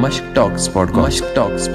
مشک ٹاکس مشک ٹاکس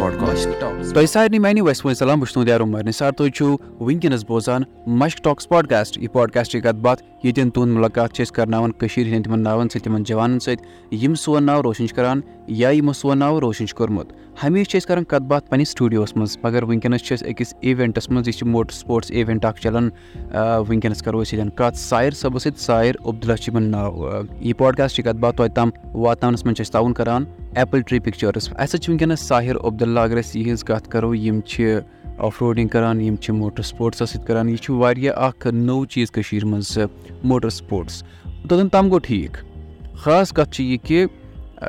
تۄہہِ سارنٕے میانہِ ویسوٕنۍ سلام بہٕ چھُس تُہُنٛد یارو مہرنہِ سر تُہۍ چھِو وٕنکیٚنس بوزان مشک ٹاکس پاڈکاسٹ یہِ پاڈکاسٹ چھِ کتھ باتھ ییٚتٮ۪ن تُہُنٛد مُلاقات چھِ أسۍ کرناوان کٔشیٖر ہٕنٛدٮ۪ن تِمن ناوَن سۭتۍ تِمن جوانن سۭتۍ یِم سون ناو روشن چھِ کران یا یِمو سون ناو روشن چھُ کوٚرمُت ہمیشہٕ چھِ أسۍ کران کتھ باتھ پنٕنِس سٹوٗڈیوس منٛز. مگر وٕنکیٚنس چھِ أسۍ أکِس اِوینٹس منٛز یہِ چھِ موٹر سپوٹٕس اِوینٹ اکھ چلان وٕنکیٚنس کرو أسۍ ییٚتٮ۪ن کتھ سایر صٲبس سۭتۍ سایر عبداللہ چھُ یِمن ناو یہِ پاڈکاسٹ چھِ کتھ باتھ توتہِ تام واتناونس منٛز چھِ أسۍ تعاوُن کران. ایپل ٹری پِکچٲرٕس اَسہِ حظ چھِ وٕنکیٚنس ساحر عبداللہ اگر أسۍ یِہٕنٛز کَتھ کَرو یِم چھِ آف روڈِنٛگ کَران یِم چھِ موٹر سپوٹسَس سۭتۍ کَران یہِ چھُ واریاہ اَکھ نوٚو چیٖز کٔشیٖرِ منٛز موٹر سپوٹٕس توٚتَن تام گوٚو ٹھیٖک خاص کَتھ چھِ یہِ کہِ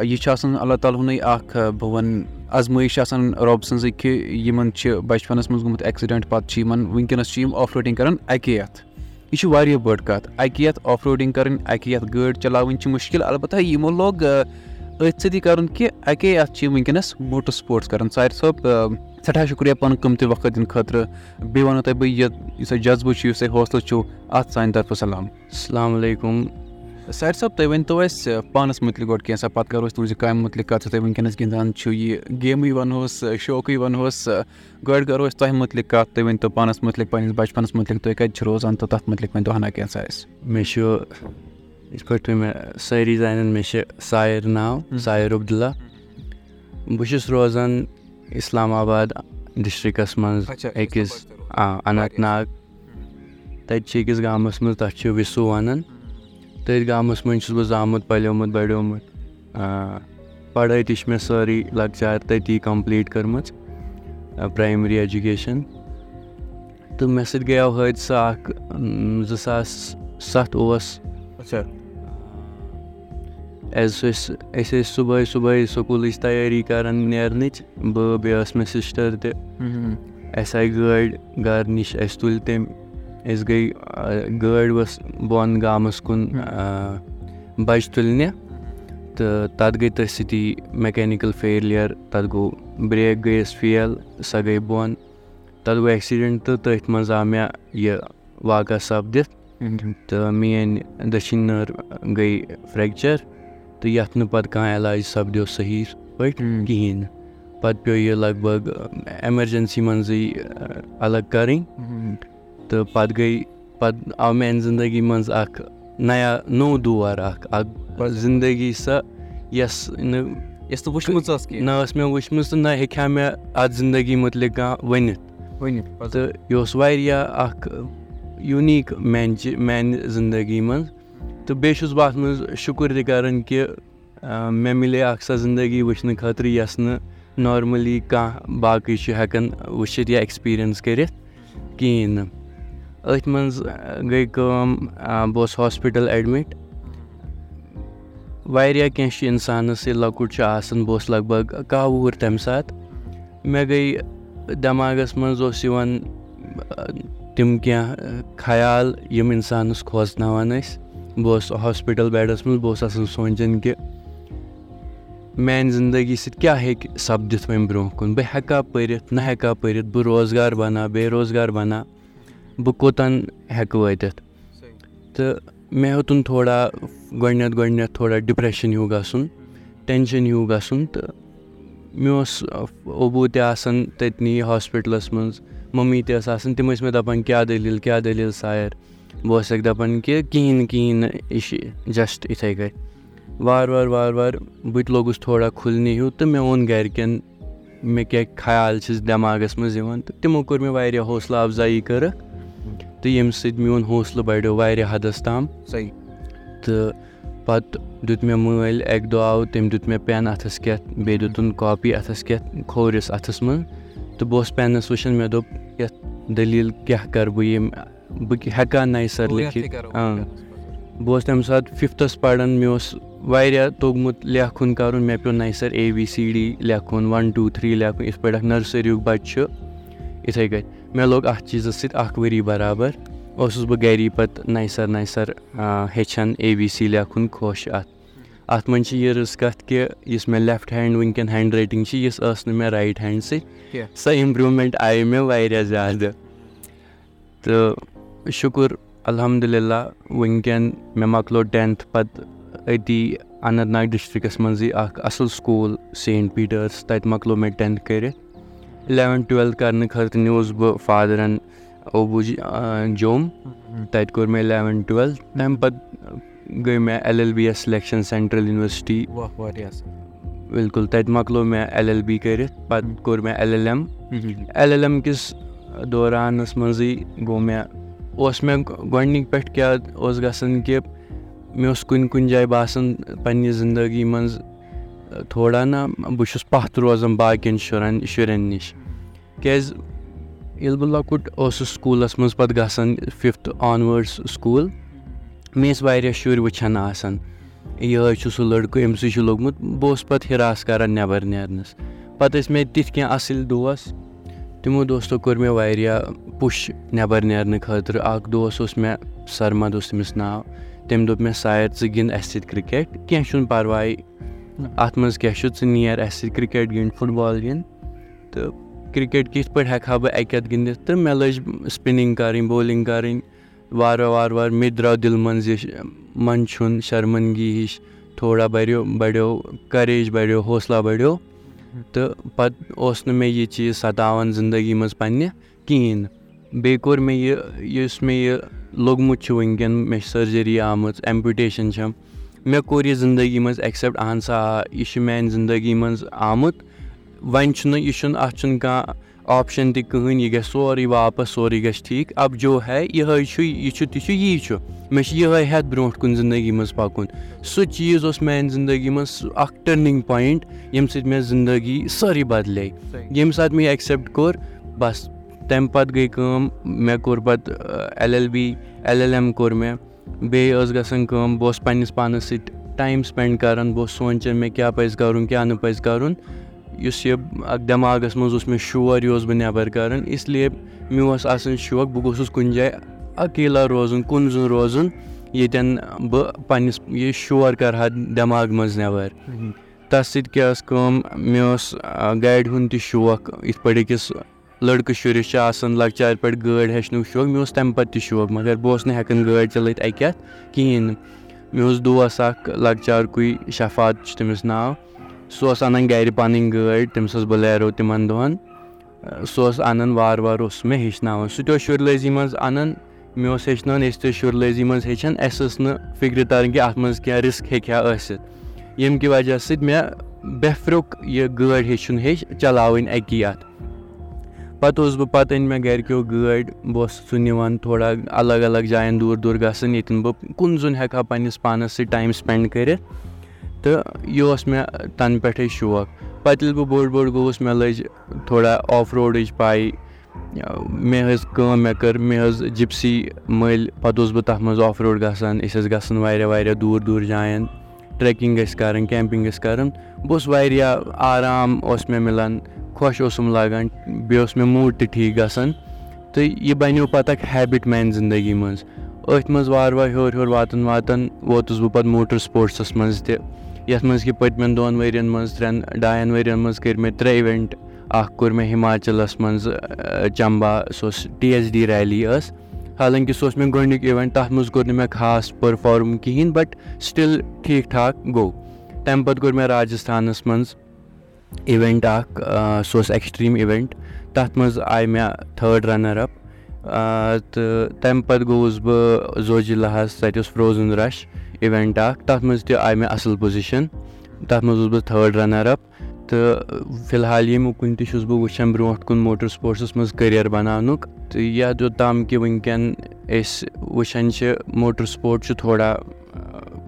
یہِ چھِ آسان اللہ تعالیٰ ہُنٕے اَکھ بہٕ وَنہٕ اَزمٲیش چھِ آسان رۄب سٕنٛزٕے کہِ یِمَن چھِ بَچپَنَس منٛز گوٚمُت ایٚکسِڈٮ۪نٛٹ پَتہٕ چھِ یِمَن وٕنکیٚنَس چھِ یِم آف روڈِنٛگ کَران اَکے اَتھٕ یہِ چھِ واریاہ بٔڑ کَتھ اَکے اَتھٕ آف روڈِنٛگ کَرٕنۍ اَکے اَتھٕ گٲڑۍ چَلاوٕنۍ چھِ مُشکِل البتہ یِمو لوگ أتھۍ سۭتی کَرُن کہِ اَکے اَتھٕ چھِ یِم وٕنکیٚنَس موٹر سپوٹٕس کَران سارِ صٲب سٮ۪ٹھاہ شُکریہ پَنُن قۭمتی وقت دِنہٕ خٲطرٕ۔ بیٚیہِ وَنو تۄہہِ بہٕ یہِ یُس تۄہہِ جذبہٕ چھُ یُس تۄہہِ حوصلہٕ چھُو اَتھ سانہِ طرفہٕ سلام۔ السلام علیکُم۔ سارِ صٲب تُہۍ ؤنۍتو اَسہِ پانَس مُتعلِق گۄڈٕ کینٛژھا پَتہٕ کَرو أسۍ تُہٕنٛزِ کامہِ مُتعلِق کَتھ۔ یُس تُہۍ وٕنکیٚنَس گِنٛدان چھُو یہِ گیمٕے وَنہوس شوقٕے وَنہوس۔ گۄڈٕ کَرو أسۍ تۄہہِ مُتعلِق کَتھ۔ تُہۍ ؤنۍتو پانَس مُتعلِق پنٛنِس بَچپَنَس مُتعلِق تُہۍ کَتہِ چھِ روزان تہٕ تَتھ مُتعلِق ؤنۍتو ہنا کینٛژھا اَسہِ۔ مےٚ چھُ یِتھ پٲٹھۍ تُہۍ مےٚ سٲری زانن مےٚ چھِ سایر ناو سایر عبداللہ بہٕ چھُس روزان اِسلام آباد ڈِسٹِرٛکَس منٛز أکِس آ اننت ناگ تَتہِ چھِ أکِس گامَس منٛز تَتھ چھِ وِسوٗ وَنان تٔتھۍ گامَس منٛز چھُس بہٕ زامُت پَلیومُت بَڑیومُت پَڑٲے تہِ چھِ مےٚ سٲرٕے لۄکچار تٔتی کَمپٕلیٖٹ کٔرمٕژ پرٛایمری ایجوکیشَن تہٕ مےٚ سۭتۍ گٔیو حٲدثہٕ اَکھ زٕ ساس سَتھ اوس اَسہِ ٲسۍ أسۍ ٲسۍ صُبحٲے صُبحٲے سکوٗلٕچ تیٲری کَران نیرنٕچ بہٕ بیٚیہِ ٲس مےٚ سِسٹَر تہِ اَسہِ آیہِ گٲڑۍ گَرٕ نِش اَسہِ تُلۍ تٔمۍ أسۍ گٔے گٲڑۍ ؤژھ بۄن گامَس کُن بَچہِ تُلنہِ تہٕ تَتھ گٔے تٔتھۍ سۭتی میٚکینِکَل فیلِیر تَتھ گوٚو برٛیک گٔیَس فیل سۄ گٔے بۄن تَتھ گوٚو ایٚکسِڈٮ۪نٛٹ تہٕ تٔتھۍ منٛز آو مےٚ یہِ واقع سَپدِتھ تہٕ میٛٲنۍ دٔچھِنۍ نٔر گٔے فرٛیکچَر تہٕ یَتھ نہٕ پَتہٕ کانٛہہ علاج سَپدیو صحیح پٲٹھۍ کِہیٖنۍ۔ نہٕ پَتہٕ پیوٚو یہِ لگ بگ ایٚمَرجَنسی منٛزٕے الگ کَرٕنۍ۔ تہٕ پَتہٕ گٔے پَتہٕ آو میٛانہِ زِندگی منٛز اَکھ نیا نوٚو دور اَکھ اَکھ زِندگی سۄ یۄس نہٕ یۄس نہٕ وٕچھمٕژ ٲس نہ ٲس مےٚ وٕچھمٕژ تہٕ نہ ہیٚکہِ ہا مےٚ اَتھ زِندگی مُتعلِق کانٛہہ ؤنِتھ۔ تہٕ یہِ اوس واریاہ اَکھ یوٗنیٖک میٛانہِ میٛانہِ زِندگی منٛز۔ تہٕ بیٚیہِ چھُس بہٕ اَتھ منٛز شُکُر تہِ کَران کہِ مےٚ مِلے اَکھ سۄ زِندگی وٕچھنہٕ خٲطرٕ یۄس نہٕ نارمٔلی کانٛہہ باقٕے چھُ ہٮ۪کان وٕچھِتھ یا ایٚکٕسپیٖرینٕس کٔرِتھ کِہیٖنۍ نہٕ۔ أتھۍ منٛز گٔے کٲم بہٕ اوسُس ہاسپِٹَل ایڈمِٹ واریاہ کینٛہہ چھُ اِنسانَس ییٚلہِ لۄکُٹ چھُ آسان بہٕ اوسُس لگ بگ کاہ وُہُر تَمہِ ساتہٕ مےٚ گٔے دٮ۪ماغَس منٛز اوس یِوان تِم کینٛہہ خیال یِم اِنسانَس کھوژناوان ٲسۍ بہٕ اوسُس ہاسپِٹَل بیڈَس منٛز، بہٕ اوسُس آسان سونٛچان کہِ میٛانہِ زِندگی سۭتۍ کیٛاہ ہیٚکہِ سَپدِتھ وۄنۍ برونٛہہ کُن؟ بہٕ ہٮ۪کا پٔرِتھ، نہ ہٮ۪کا پٔرِتھ، بہٕ روزگار بَنا، بے روزگار بَنا، بہٕ کوٚتَن ہٮ۪کہٕ وٲتِتھ؟ تہٕ مےٚ ہیوٚتُن تھوڑا گۄڈنٮ۪تھ گۄڈنٮ۪تھ تھوڑا ڈِپرٛٮ۪شَن ہیوٗ گژھُن ٹٮ۪نشَن ہیوٗ گژھُن، تہٕ مےٚ اوس اوبوٗ تہِ آسان تٔتنٕے ہاسپِٹلَس منٛز، مٔمی تہِ ٲس آسان، تِم ٲسۍ مےٚ دَپان، کیٛاہ دٔلیٖل کیٛاہ دٔلیٖل سایَر؟ بہٕ اوسَکھ دَپان کہِ کِہیٖنۍ کِہیٖنۍ نہٕ یہِ چھِ جَسٹ یِتھَے کٔٹھۍ وارٕ وارٕ وارٕ وارٕ بہٕ تہِ لوٚگُس تھوڑا کھُلنہِ ہیوٗ تہٕ مےٚ ووٚن گَرِکٮ۪ن مےٚ کیٛاہ خیال چھِس دٮ۪ماغَس منٛز یِوان تہٕ تِمو کوٚر مےٚ واریاہ حوصلہٕ اَفضایی کٔرٕکھ تہٕ ییٚمہِ سۭتۍ میون حوصلہٕ بَڑیو واریاہ حدَس تام۔ صحیح۔ تہٕ پَتہٕ دیُت مےٚ مٲلۍ اَکہِ دۄہ آو تٔمۍ دیُت مےٚ پٮ۪ن اَتھَس کٮ۪تھ بیٚیہِ دِتُن کاپی اَتھَس کٮ۪تھ کھوورِس اَتھَس منٛز۔ تہٕ بہٕ اوسُس پٮ۪نَس وٕچھان مےٚ دوٚپ یَتھ دٔلیٖل کیٛاہ کَرٕ بہٕ ییٚمہِ بہٕ ہٮ۪کا نَیہِ سَر لیکھِتھ۔ بہٕ اوسُس تَمہِ ساتہٕ فِفتَس پَران مےٚ اوس واریاہ توٚگمُت لیکھُن کَرُن۔ مےٚ پیوٚو نَیہِ سَر اے بی سی ڈی لیکھُن وَن ٹوٗ تھرٛی لیکھُن۔ یِتھ پٲٹھۍ اَکھ نرسٔریُک بَچہِ چھُ یِتھَے کٔٹھۍ مےٚ لوٚگ اَتھ چیٖزَس سۭتۍ اَکھ ؤری بَرابَر۔ اوسُس بہٕ گَری پَتہٕ نَیہِ سَر نَیہِ سَر ہیٚچھان اے بی سی لیکھُن خۄش اَتھ۔ اَتھ منٛز چھِ یہِ رٕژ کَتھ کہِ یُس مےٚ لیفٹ ہینٛڈ وٕنکٮ۪ن ہینٛڈ رایٹِنٛگ چھِ یِژھ ٲس نہٕ مےٚ رایٹ ہینٛڈ سۭتۍ۔ سۄ اِمپرٛوٗمٮ۪نٛٹ آیہِ مےٚ واریاہ زیادٕ۔ تہٕ شُکُر الحمدُاللہ وٕنکٮ۪ن مےٚ مۄکلو ٹٮ۪نتھ پَتہٕ أتی اننت ناگ ڈِسٹِرٛکَس منٛزٕے اَکھ اَصٕل سکوٗل سینٹ پیٖٹٲرٕس تَتہِ مۄکلو مےٚ ٹٮ۪نتھ کٔرِتھ۔ اِلٮ۪وَنتھ ٹُوٮ۪لتھ کَرنہٕ خٲطرٕ نیوٗس بہٕ فادرَن اوبوٗجی جوٚم۔ تَتہِ کوٚر مےٚ اِلٮ۪وَنتھ ٹُوٮ۪لتھ تَمہِ پَتہٕ گٔے مےٚ اٮ۪ل اٮ۪ل بی یَس سِلٮ۪کشَن سٮ۪نٹرٛل یوٗنیورسٹی۔ بِلکُل تَتہِ مۄکلو مےٚ اٮ۪ل اٮ۪ل بی کٔرِتھ پَتہٕ کوٚر مےٚ L L M L L M کِس دورانَس منٛزٕے گوٚو مےٚ اوس مےٚ گۄڈنِکۍ پٮ۪ٹھ کیٛاہ اوس گژھان کہِ مےٚ اوس کُنہِ کُنہِ جایہِ باسان پنٛنہِ زِندگی منٛز، تھوڑا نہ بہٕ چھُس پَتھ روزان باقٕیَن شُرٮ۪ن شُرٮ۪ن نِش۔ کیٛازِ ییٚلہِ بہٕ لۄکُٹ اوسُس سکوٗلَس منٛز پَتہٕ گژھان فِفتھ آنوٲڈٕس سکوٗل۔ مےٚ ٲسۍ واریاہ شُرۍ وٕچھان آسان۔ یِہوٚے چھُ سُہ لٔڑکہٕ، أمۍ سٕے چھُ لوٚگمُت۔ بہٕ اوسُس پَتہٕ ہِراس کَران نٮ۪بَر نیرنَس۔ پَتہٕ ٲسۍ مےٚ تِتھۍ کینٛہہ اَصٕلۍ دوس۔ تِمو دوستو کوٚر مےٚ واریاہ پُش نٮ۪بَر نیرنہٕ خٲطرٕ، اَکھ دوس اوس مےٚ سَرمَد اوس تٔمِس ناو، تٔمۍ دوٚپ مےٚ سایَر ژٕ گِنٛد اَسہِ سۭتۍ کِرٛکٮ۪ٹ، کینٛہہ چھُنہٕ پَرواے، اَتھ منٛز کیٛاہ چھُ، ژٕ نیر اَسہِ سۭتۍ کِرٛکٮ۪ٹ گِنٛد، فُٹ بال گِنٛد، تہٕ کِرٛکٮ۪ٹ کِتھ پٲٹھۍ ہٮ۪کہٕ ہا بہٕ اَکہِ اَتھ گِنٛدِتھ؟ تہٕ مےٚ لٔج سپِنِنٛگ کَرٕنۍ، بولِنٛگ کَرٕنۍ، وارٕ وارٕ وارٕ مےٚ تہِ درٛاو دِلہٕ منٛز یہِ منٛدچھُن شرمنٛدگی ہِش، تھوڑا بَڑیو بَڑیو کَریج بَڑیو حوصلہ بَڑیو۔ تہٕ پَتہٕ اوس نہٕ مےٚ یہِ چیٖز سَتاوان زِندگی منٛز پنٛنہِ کِہیٖنۍ۔ نہٕ بیٚیہِ کوٚر مےٚ یہِ، یُس مےٚ یہِ لوٚگمُت چھُ وٕنۍکٮ۪ن مےٚ چھِ سٔرجٔری آمٕژ اٮ۪مپُٹیشَن چھَم۔ مےٚ کوٚر یہِ زِندگی منٛز اٮ۪کسٮ۪پٹ اہن سا آ، یہِ چھُ میٛانہِ زِندگی منٛز آمُت۔ وۄنۍ چھُنہٕ، یہِ چھُنہٕ، اَتھ چھُنہٕ کانٛہہ آپشَن تہِ کٕہٕنۍ یہِ گژھِ سورُے واپَس سورُے گژھِ ٹھیٖک. اب جو ہے یِہوٚے چھُ یہِ چھُ تہِ چھُ یی چھُ مےٚ چھِ یِہوٚے ہٮ۪تھ برونٛٹھ کُن زِندگی منٛز پَکُن سُہ چیٖز اوس میٛانہِ زِندگی منٛز سُہ اَکھ ٹٔرنِنٛگ پویِنٛٹ ییٚمہِ سۭتۍ مےٚ زِندگی سٲرٕے بَدلے۔ ییٚمہِ ساتہٕ مےٚ یہِ اٮ۪کسٮ۪پٹ کوٚر بَس تَمہِ پَتہٕ گٔے کٲم مےٚ کوٚر پَتہٕ L L B L L M کوٚر مےٚ بیٚیہِ ٲس گژھان کٲم بہٕ اوسُس پنٛنِس پانَس سۭتۍ ٹایم سپٮ۪نٛڈ کَران بہٕ اوسُس سونٛچان مےٚ کیٛاہ پَزِ کَرُن کیٛاہ نہٕ پَزِ کَرُن۔ یُس یہِ دٮ۪ماغَس منٛز اوس مےٚ شور یہِ اوس بہٕ نٮ۪بَر کَران اِسلیے مےٚ اوس آسان شوق بہٕ گوٚژھُس کُنہِ جایہِ اکیلا روزُن کُن زوٚن روزُن ییٚتٮ۪ن بہٕ پنٛنِس یہِ شور کَرٕ ہا دٮ۪ماغ منٛز نٮ۪بَر۔ تَتھ سۭتۍ کیٛاہ ٲس کٲم؟ مےٚ اوس گاڑِ ہُنٛد تہِ شوق یِتھ پٲٹھۍ أکِس لٔڑکہٕ شُرِس چھِ آسان لۄکچارٕ پٮ۪ٹھ گٲڑۍ ہیٚچھنُک شوق مےٚ اوس تَمہِ پَتہٕ تہِ شوق مگر بہٕ اوسُس نہٕ ہٮ۪کان گٲڑۍ چلٲیِتھ اَکہِ اَتھ کِہیٖنۍ نہٕ۔ مےٚ اوس دوس اَکھ لۄکچارکُے شفات چھُ تٔمِس ناو۔ سُہ اوس اَنان گَرِ پَنٕنۍ گٲڑۍ تٔمِس ٲس بٕلیرو تِمَن دۄہَن سُہ اوس اَنان وارٕ وارٕ اوس مےٚ ہیٚچھناوان سُہ تہِ اوس شُرۍ لٲزی منٛز اَنان مےٚ اوس ہیٚچھناوان أسۍ تہِ ٲسۍ شُرۍ لٲزی منٛز ہیٚچھان اَسہِ ٲس نہٕ فِکرِ تَران کہِ اَتھ منٛز کیٚنٛہہ رِسک ہیٚکہِ ہا ٲسِتھ ییٚمہِ کہِ وجہ سۭتۍ مےٚ بہترُک یہِ گٲڑۍ ہیٚچھُن ہیٚچھ چلاوٕنۍ اَکی اَتھ پَتہٕ اوسُس بہٕ پَتہٕ أنۍ مےٚ گَرِکیو گٲڑۍ بہٕ اوسُس سُہ نِوان تھوڑا الگ الگ جایَن دوٗر دوٗر گژھان ییٚتٮ۪ن بہٕ کُن زوٚن ہٮ۪کہٕ ہا پنٛنِس پانَس سۭتۍ ٹایم سپٮ۪نٛڈ کٔرِتھ تہٕ یہِ اوس مےٚ تَنہٕ پٮ۪ٹھَے شوق۔ پَتہٕ ییٚلہِ بہٕ بوٚڑ بوٚڑ گوٚوُس، مےٚ لٔج تھوڑا آف روڈٕچ پَے۔ مےٚ حظ کٲم مےٚ کٔر، مےٚ حظ جِپسی مٔلۍ، پَتہٕ اوسُس بہٕ تَتھ منٛز آف روڈ گژھان۔ أسۍ ٲسۍ گژھان واریاہ واریاہ دوٗر دوٗر جایَن۔ ٹرٛیکِنٛگ ٲسۍ کَرٕنۍ کٮ۪مپِنٛگ ٲسۍ کَران۔ بہٕ اوسُس واریاہ آرام اوس مےٚ مِلان، خۄش اوسُم لَگان بیٚیہِ اوس مےٚ موٗڈ تہِ ٹھیٖک گژھان۔ تہٕ یہِ بَنیو پَتہٕ اَکھ ہیبِٹ میٛانہِ زِندگی منٛز۔ أتھۍ منٛز وارٕ وارٕ ہیوٚر ہیوٚر واتان واتان ووتُس بہٕ پَتہٕ موٹر سپوٹسَس منٛز تہِ۔ یَتھ منٛز کہِ پٔتمٮ۪ن دۄن ؤرۍ منٛز ترٛٮ۪ن ڈایَن ؤرۍ منٛز کٔرۍ مےٚ ترٛےٚ اِوٮ۪نٛٹ، اَکھ کوٚر مےٚ ہِماچَلَس منٛز چَمبا، سُہ اوس ٹی ایچ ڈی ریلی ٲس۔ حالانکہِ سُہ اوس مےٚ گۄڈنیُک اِوٮ۪نٛٹ، تَتھ منٛز کوٚر نہٕ مےٚ خاص پٔرفارم کِہیٖنۍ، بَٹ سِٹِل ٹھیٖک ٹھاک گوٚو۔ تَمہِ پَتہٕ کوٚر مےٚ راجِستھانَس منٛز اِوٮ۪نٛٹ اَکھ سُہ اوس ایٚکٕسٹرٛیٖم اِوٮ۪نٛٹ۔ تَتھ منٛز آیہِ مےٚ تھٲڈ رَنَر اَپ تہٕ تَمہِ پَتہٕ گوٚوُس بہٕ زوجِلاہَس تَتہِ اوس فروزٕن رَش۔ اِوٮ۪نٛٹ اَکھ، تَتھ منٛز تہِ آیہِ مےٚ اَصٕل پُزِشَن تَتھ منٛز اوسُس بہٕ تھٲڈ رَنَر اَپ تہٕ فِلحال ییٚمیُک کُن تہِ چھُس بہٕ وٕچھان برونٛٹھ کُن موٹر سپوٹسَس منٛز کٔریر بَناونُک تہٕ یَتھ یوٚتام کہِ وٕنکیٚن أسۍ وٕچھان چھِ موٹر سپوٹ چھُ تھوڑا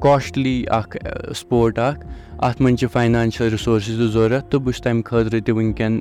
کاسٹلی اَکھ سپوٹ اَکھ، اَتھ منٛز چھِ فاینانشَل رِسورسٕز تہِ ضوٚرَتھ تہٕ بہٕ چھُس تَمہِ خٲطرٕ تہِ وٕنکیٚن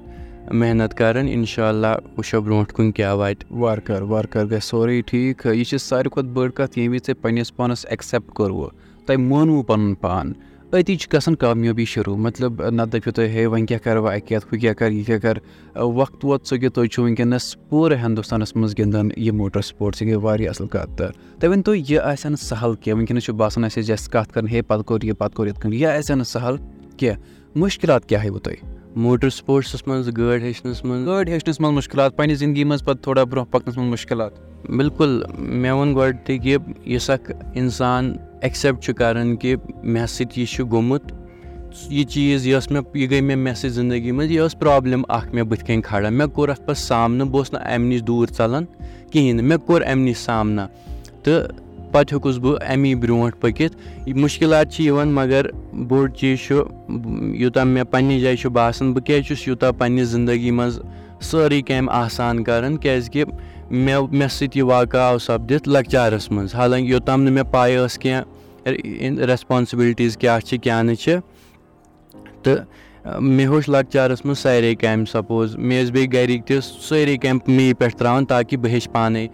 محنت کَران اِنشاء اللہ وٕچھو برونٛٹھ کُن کیٛاہ واتہِ وارٕ کارٕ وارٕ کارٕ گژھِ سورُے ٹھیٖک۔ یہِ چھِ ساروی کھۄتہٕ بٔڑ کَتھ ییٚمہِ وِزِ ژےٚ پنٛنِس پانَس ایٚکسیپٹ کوٚروٕ تۄہہِ مونوٕ پَنُن پان۔ أتی چھِ گژھان کامیٲبی شروٗع۔ مطلب نَتہٕ دٔپِو تُہۍ ہے وۄنۍ کیٛاہ کَرٕ بہٕ اَکہِ ہُہ کیٛاہ کَرٕ یہِ کیٛاہ کَرٕ؟ وقت ووت سُہ کہِ تُہۍ چھُو وٕنکیٚنَس پوٗرٕ ہِندُستانَس منٛز گِنٛدان یہِ موٹر سپوٹٕس یہِ گٔے واریاہ اَصٕل کَتھ تہٕ تُہۍ ؤنۍتو یہِ آسہِ ہا نہٕ سَہل کینٛہہ چھُ باسان اَسہِ ٲسۍ کَتھ ہے پَتہٕ کوٚر یہِ پَتہٕ کوٚر یِتھ کٔنۍ یہِ آسہِ ہا نہٕ سَہل کینٛہہ مُشکِلات کیٛاہ ہٲیوٕ تۄہہِ موٹر سپوٹسَس منٛز گٲڑۍ ہیٚچھنَس منٛز۔ گٲڑۍ ہیٚچھنَس منٛز مُشکِلات پنٛنہِ زِندگی منٛز پَتہٕ تھوڑا برونٛہہ پَکنَس منٛز مُشکِلات۔ بِلکُل مےٚ ووٚن گۄڈٕ تہِ کہِ یُس اَکھ اِنسان ایٚکسیپٹ چھُ کَران کہِ مےٚ سۭتۍ یہِ چھُ گوٚمُت یہِ چیٖز یہِ ٲس مےٚ یہِ گٔے مےٚ مےٚ سۭتۍ زندگی منٛز یہِ ٲس پرٛابلِم اَکھ مےٚ بٕتھِ کَنۍ کھڑا۔ مےٚ کوٚر اَتھ پَتہٕ سامنہٕ بہٕ اوسُس نہٕ اَمہِ نِش دوٗر ژَلان کِہیٖنۍ نہٕ مےٚ کوٚر اَمہِ نِش سامنہٕ۔ تہٕ پَتہٕ ہیوٚکُس بہٕ اَمی برونٛٹھ پٔکِتھ۔ مُشکِلات چھِ یِوان مگر بوٚڑ چیٖز چھُ، یوٗتاہ مےٚ پنٛنہِ جایہِ چھُ باسان، بہٕ کیازِ چھُس یوٗتاہ پنٛنہِ زندگی منٛز سٲرٕے کامہِ آسان کَران، کیٛازِکہِ مےٚ مےٚ سۭتۍ یہِ واقع آو سَپدِتھ لۄکچارَس منٛز۔ حالانکہِ یوٚتام نہٕ مےٚ پاے ٲس کینٛہہ ریسپانسِبلٹیٖز کیٛاہ چھِ، کیٛاہ نہٕ چھِ۔ تہٕ مےٚ ہیوٚچھ لۄکچارَس منٛز سارے کامہِ سَپوز۔ مےٚ ٲسۍ بیٚیہِ گَرِکۍ تہِ سٲری کامہِ مے پٮ۪ٹھ ترٛاوان تاکہِ بہٕ ہیٚچھِ پانَے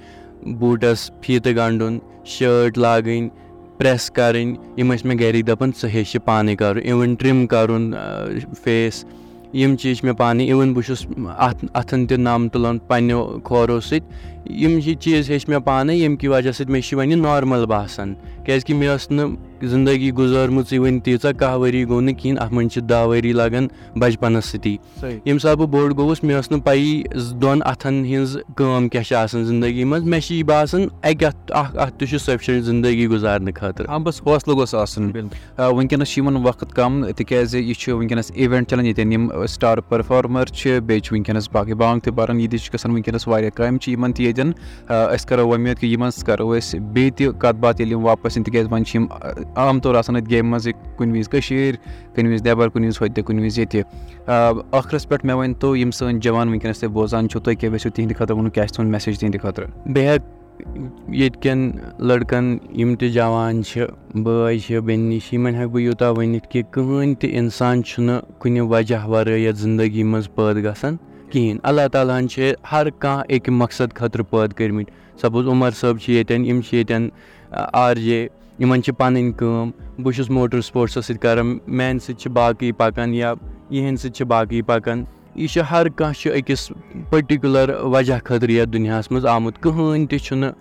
بوٗٹَس، فیٖتہٕ گنٛڈُن۔ شٲٹ لاگٕنۍ پرٛٮ۪س کَرٕنۍ، یِم ٲسۍ مےٚ گَرِکۍ دَپان ژٕ ہیٚچھِ پانَے کَرُن، اِوٕن ٹِرٛم کَرُن فیس یِم چیٖز چھِ مےٚ پانَے اِوٕن بہٕ چھُس اَتھ اَتھَن تہِ نَم تُلان پنٛنیو کھورو سۭتۍ یِم یہِ چیٖز ہیٚچھ مےٚ پانَے ییٚمہِ کہِ وجہ سۭتۍ مےٚ یہِ نارمَل باسان۔ کیٛازِکہِ مےٚ ٲس نہٕ زندگی گُزٲرمٕژٕے وٕنہِ تیٖژاہ کاہ ؤری گوٚو نہٕ کِہیٖنۍ اَتھ منٛز چھِ دہ ؤری لَگان بَچپَنَس سۭتی۔ ییٚمہِ ساتہٕ بہٕ بوٚڑ گوٚوُس مےٚ اَتھَن ہِنٛز کٲم کیٛاہ چھِ آسان زندگی منٛز۔ مےٚ یہِ باسان تہِ چھُ سفشَنٛٹ زندگی گُزارنہٕ خٲطرٕ۔ ہاں بَس حوصلہٕ گوٚژھ آسُن۔ یِمَن وقت کَم تِکیٛازِ یہِ چھُ وٕنکیٚنَس اِوٮ۪نٛٹ چَلان یِم سٹار پٔرفارمَر چھِ وٕنکیٚنَس باقٕے بانٛگ تہِ بَران ییٚتہِ چھِ گژھان وٕنکیٚنَس واریاہ کامہِ أسۍ کَرو وۄمید کہِ یِمَن کَرو أسۍ بیٚیہِ تہِ کَتھ باتھ ییٚلہِ یِم واپَس یِن، تِکیٛازِ وۄنۍ چھِ یِم عام طور آسان اَتہِ گیمہِ منٛزٕے کُنہِ وِزِ کٔشیٖر، کُنہِ وِزِ نٮ۪بَر، کُنہِ وِزِ ہوٚتہِ کُنہِ وِزِ ییٚتہِ. ٲخرَس پٮ۪ٹھ مےٚ ؤنۍتو یِم سٲنۍ جوان وٕنکیٚنَس تُہۍ بوزان چھُو تُہۍ کیٛاہ یژھِو تِہِنٛدِ خٲطرٕ ووٚنوُ، کیٛاہ چھِ تُہُنٛد میسیج تِہِنٛدِ خٲطرٕ؟ بہٕ ہٮ۪کہٕ ییٚتہِ کٮ۪ن لٔڑکَن یِم تہِ جوان چھِ، بٲے چھِ، بیٚنہِ چھِ، یِمَن ہٮ۪کہٕ بہٕ یوٗتاہ ؤنِتھ کہِ کٕہٕنۍ تہِ اِنسان چھُنہٕ کُنہِ وجہ وَرٲے یَتھ زندگی منٛز پٲدٕ گژھان۔ کِہیٖنۍ اللہ تعالیٰ ہَن چھِ ہر کانٛہہ اَکہِ مقصد خٲطرٕ پٲدٕ کٔرمٕتۍ سَپوز عمر صٲب چھِ ییٚتٮ۪ن یِم چھِ ییٚتٮ۪ن آر جے، یِمَن چھِ پَنٕنۍ کٲم بہٕ چھُس موٹر سپوٹسَس سۭتۍ کَران میٛانہِ سۭتۍ چھِ باقٕے پَکان یا یِہِنٛدِ سۭتۍ چھِ باقٕے پَکان یہِ چھُ ہر کانٛہہ چھُ أکِس پٔٹِکیوٗلَر وجہ خٲطرٕ یَتھ دُنیاہَس منٛز آمُت۔ کٕہٕنۍ تہِ چھُنہٕ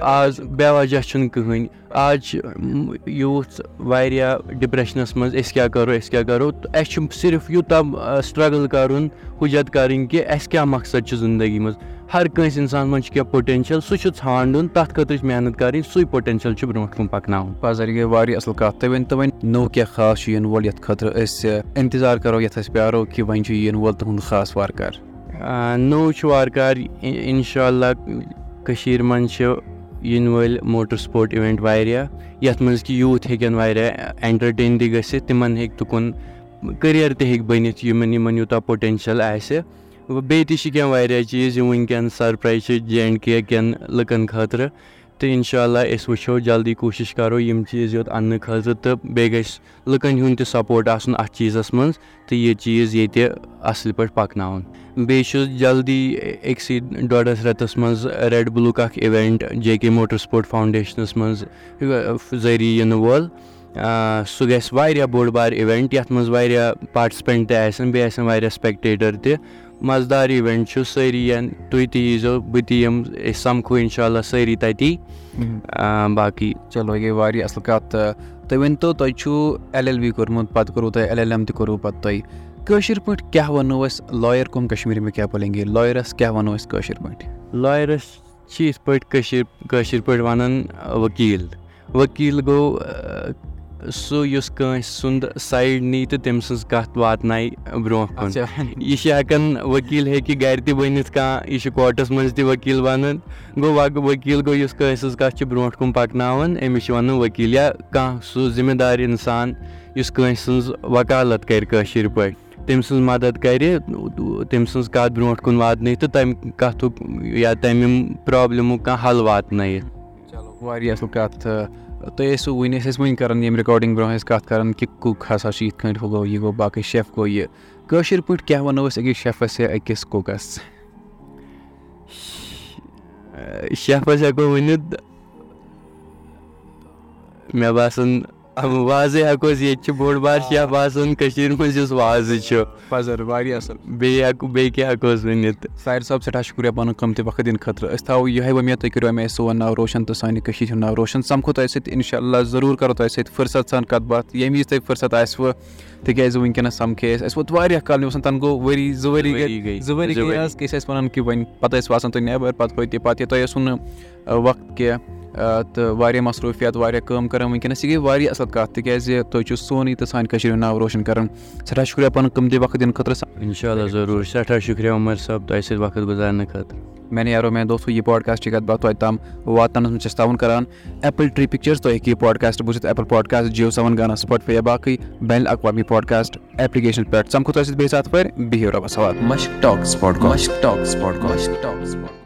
آز بے وجہ چھُنہٕ کٕہٕنۍ آز چھِ یوٗتھ واریاہ ڈِپرٛٮ۪شنَس منٛز أسۍ کیٛاہ کَرو أسۍ کیٛاہ کَرو۔ تہٕ اَسہِ چھُ صرف یوٗتاہ سٹرٛگٕل کَرُن ہُجت کَرٕنۍ کہِ اَسہِ کیٛاہ مقصد چھُ زندگی منٛز۔ ہر کٲنٛسہِ اِنسانَس منٛز چھُ کینٛہہ پوٹینشَل سُہ چھُ ژھانٛڈُن تَتھ خٲطرٕ چھِ محنت کَرٕنۍ سُے پوٹینشَل چھُ برونٛٹھ کُن پَکناوُن۔ پَزر یہِ گٔے واریاہ اَصٕل کَتھ تُہۍ ؤنۍتو وۄنۍ نوٚو کیٛاہ خاص چھُ یِنہٕ وول یَتھ خٲطرٕ أسۍ اِنتِظار کَرو یَتھ أسۍ پیارو کہِ وۄنۍ چھُ یِنہٕ وول تُہُنٛد خاص وارٕ کار۔ نوٚو چھُ وارٕ کارٕ اِنشاء اللہ کٔشیٖرِ منٛز چھِ یِنہٕ وٲلۍ موٹر سپوٹ اِوینٹ واریاہ، یَتھ منٛز کہِ یوٗتھ ہیٚکن واریاہ اٮ۪نٹَرٹین تہِ گٔژھِتھ، تِمَن ہیٚکہِ تُکُن کٔریر تہِ ہیٚکہِ بٔنِتھ یِمَن یِمَن یوٗتاہ پوٹینشَل آسہِ۔ بیٚیہِ تہِ چھِ کینٛہہ واریاہ چیٖز، یِم وٕنکٮ۪ن سرپرایز چھِ جے اینڈ کے کٮ۪ن لُکَن خٲطرٕ۔ تہٕ اِنشاء اللہ أسۍ وٕچھو جلدی کوٗشِش کَرو یِم چیٖز یوٚت اَننہٕ خٲطرٕ تہٕ بیٚیہِ گژھِ لُکَن ہُنٛد تہِ سپوٹ آسُن اَتھ چیٖزَس منٛز تہٕ یہِ چیٖز ییٚتہِ اَصٕل پٲٹھۍ پَکناوُن بیٚیہِ چھُس جلدی أکسٕے ڈۄڈَس رٮ۪تَس منٛز ریڈ بُلُک اَکھ اِوٮ۪نٛٹ جے کے موٹر سپوٹ فاوُنٛڈیشنَس منٛز ذٔریعہٕ یِنہٕ وول سُہ گژھِ واریاہ بوٚڑ بارٕ اِوٮ۪نٛٹ یَتھ منٛز واریاہ پاٹِسِپٮ۪نٛٹ تہِ آسن بیٚیہِ آسن واریاہ سپیکٹیٹَر تہِ مَزٕدار اِوٮ۪نٛٹ چھُ سٲری تُہۍ تہِ ییٖزیو بہٕ تہِ یِم أسۍ سَمکھو اِنشاء اللہ سٲری تَتی۔ باقٕے چلو یہِ گٔے واریاہ اَصٕل کَتھ۔ تہٕ تُہۍ ؤنۍتو تۄہہِ چھُو ایل ایل بی کوٚرمُت پَتہٕ کوٚروٕ تۄہہِ ایل ایل ایم تہِ کوٚروٕ پَتہٕ تۄہہِ۔ کٲشِر پٲٹھۍ کیٛاہ وَنو أسۍ؟ لایَر کُم کَشمیٖری میں کیٛاہ بولیں گے لایرَس کیٛاہ وَنو أسۍ کٲشِر پٲٹھۍ؟ لایرَس چھِ یِتھ پٲٹھۍ کٔشیٖر کٲشِر پٲٹھۍ وَنان ؤکیٖل ؤکیٖل گوٚو سُہ یُس کٲنٛسہِ سُنٛد سایڈ نی تہٕ تٔمۍ سٕنٛز کَتھ واتنایہِ برونٛہہ کُن۔ یہِ چھِ ہٮ۪کان ؤکیٖل ہیٚکہِ گرِ تہِ بٔنِتھ کانٛہہ یہِ چھُ کورٹَس منٛز تہِ ؤکیٖل وَنان گوٚو ؤکیٖل گوٚو یُس کٲنٛسہِ ہٕنٛز کَتھ چھِ برونٛٹھ کُن پَکناوان أمِس چھِ وَنان ؤکیٖل یا کانٛہہ سُہ ذِمہٕ دار اِنسان یُس کٲنٛسہِ ہٕنٛز وکالت کَرِ کٲشِر پٲٹھۍ تٔمۍ سٕنٛز مدد کَرِ تٔمۍ سٕنٛز کَتھ برونٛٹھ کُن واتنٲیِتھ تہٕ تَمہِ کَتھُک یا تَمہِ پرٛابلِمُک کانٛہہ حل واتنٲیِتھ۔ چلو واریاہ اَصٕل کَتھ تُہۍ ٲسِو وٕنہِ ٲسۍ أسۍ وٕنہِ کَران ییٚمہِ رِکاڈِنٛگ برونٛہہ ٲسۍ کَتھ کَران کہِ کُک ہَسا چھُ یِتھ کٲٹھۍ ہُہ گوٚو یہِ۔ گوٚو باقٕے شٮ۪ف گوٚو یہِ کٲشِر پٲٹھۍ کیٛاہ وَنو أسۍ أکِس شٮ۪فَس یا أکِس کُکَس شٮ۪فَس ہٮ۪کو ؤنِتھ مےٚ باسان ہٮ۪کو أسۍ ییٚتہِ چھُ بوٚڑ بار یُس وازٕ چھُ پَزر واریاہ اَصٕل۔ بیٚیہِ ہٮ۪کو بیٚیہِ کیٛاہ ہٮ۪کوس ؤنِتھ صٲب سٮ۪ٹھاہ شُکریہ پَنُن قۭمتی وقت دِنہٕ خٲطرٕ أسۍ تھاوو یِہوٚے وۄمید تُہۍ کٔرِو اَمہِ آیہِ سون ناو روشَن تہٕ سانہِ کٔشیٖرِ ہُنٛد ناو روشَن۔ سَمکھو تۄہہِ سۭتۍ اِنشاء اللہ ضروٗر کَرو تۄہہِ سۭتۍ فٕرست سان کَتھ باتھ ییٚمہِ وِزِ تۄہہِ فٕرست آسِوٕ تِکیٛازِ وٕنکٮ۪نَس سَمکھے اَسہِ اَسہِ ووت واریاہ کال باسان تَنہٕ گوٚو ؤری زٕ ؤری گٔے زٕ ؤری گٔے حظ أسۍ ٲسۍ وَنان کہِ وۄنۍ پَتہٕ ٲسۍ تُہۍ نٮ۪بَر پَتہٕ پَتہٕ یہِ تۄہہِ نہٕ وقت کینٛہہ تہٕ واریاہ مصروٗفیات واریاہ کٲم کَران وٕنکٮ۪نَس یہِ گٔے واریاہ اَصٕل کَتھ تِکیٛازِ تُہۍ چھُو سونُے تہٕ سانہِ کٔشیٖرِ ہُنٛد ناو روشَن کَران۔ سٮ۪ٹھاہ شُکریہ پَنُن قۭمتی وقت دِنہٕ خٲطرٕ۔ اِنشاء اللہ ضروٗر۔ سٮ۪ٹھاہ شُکریہ عمر صٲب تۄہہِ سۭتۍ وقت گُزارنہٕ خٲطرٕ۔ میانہِ یارو میانہِ دوستو یہِ پاڈکاسٹ کَتھ باتھ توتہِ تام واتناونَس منٛز چھِ أسۍ تعاوُن کَران۔ ایپٕل ٹرٛی پِکچٲرٕس تُہۍ ہیٚکِو یہِ پاڈکاسٹ بوٗزِتھ ایپٕل پاڈکاسٹ جِیو سیوَن گانا سٕپاٹفاے یا باقٕے بین الاقوامی پاڈکاسٹ ایپلِکیشن پٮ۪ٹھ۔ سَمکھو تۄہہِ سۭتۍ بیٚیہِ ساتہٕ پھِر۔ بِہِو رۄبَس حوالہٕ مشک ٹاک سپاٹ مشک ٹاک سپاٹ مشک ٹاک سپاٹ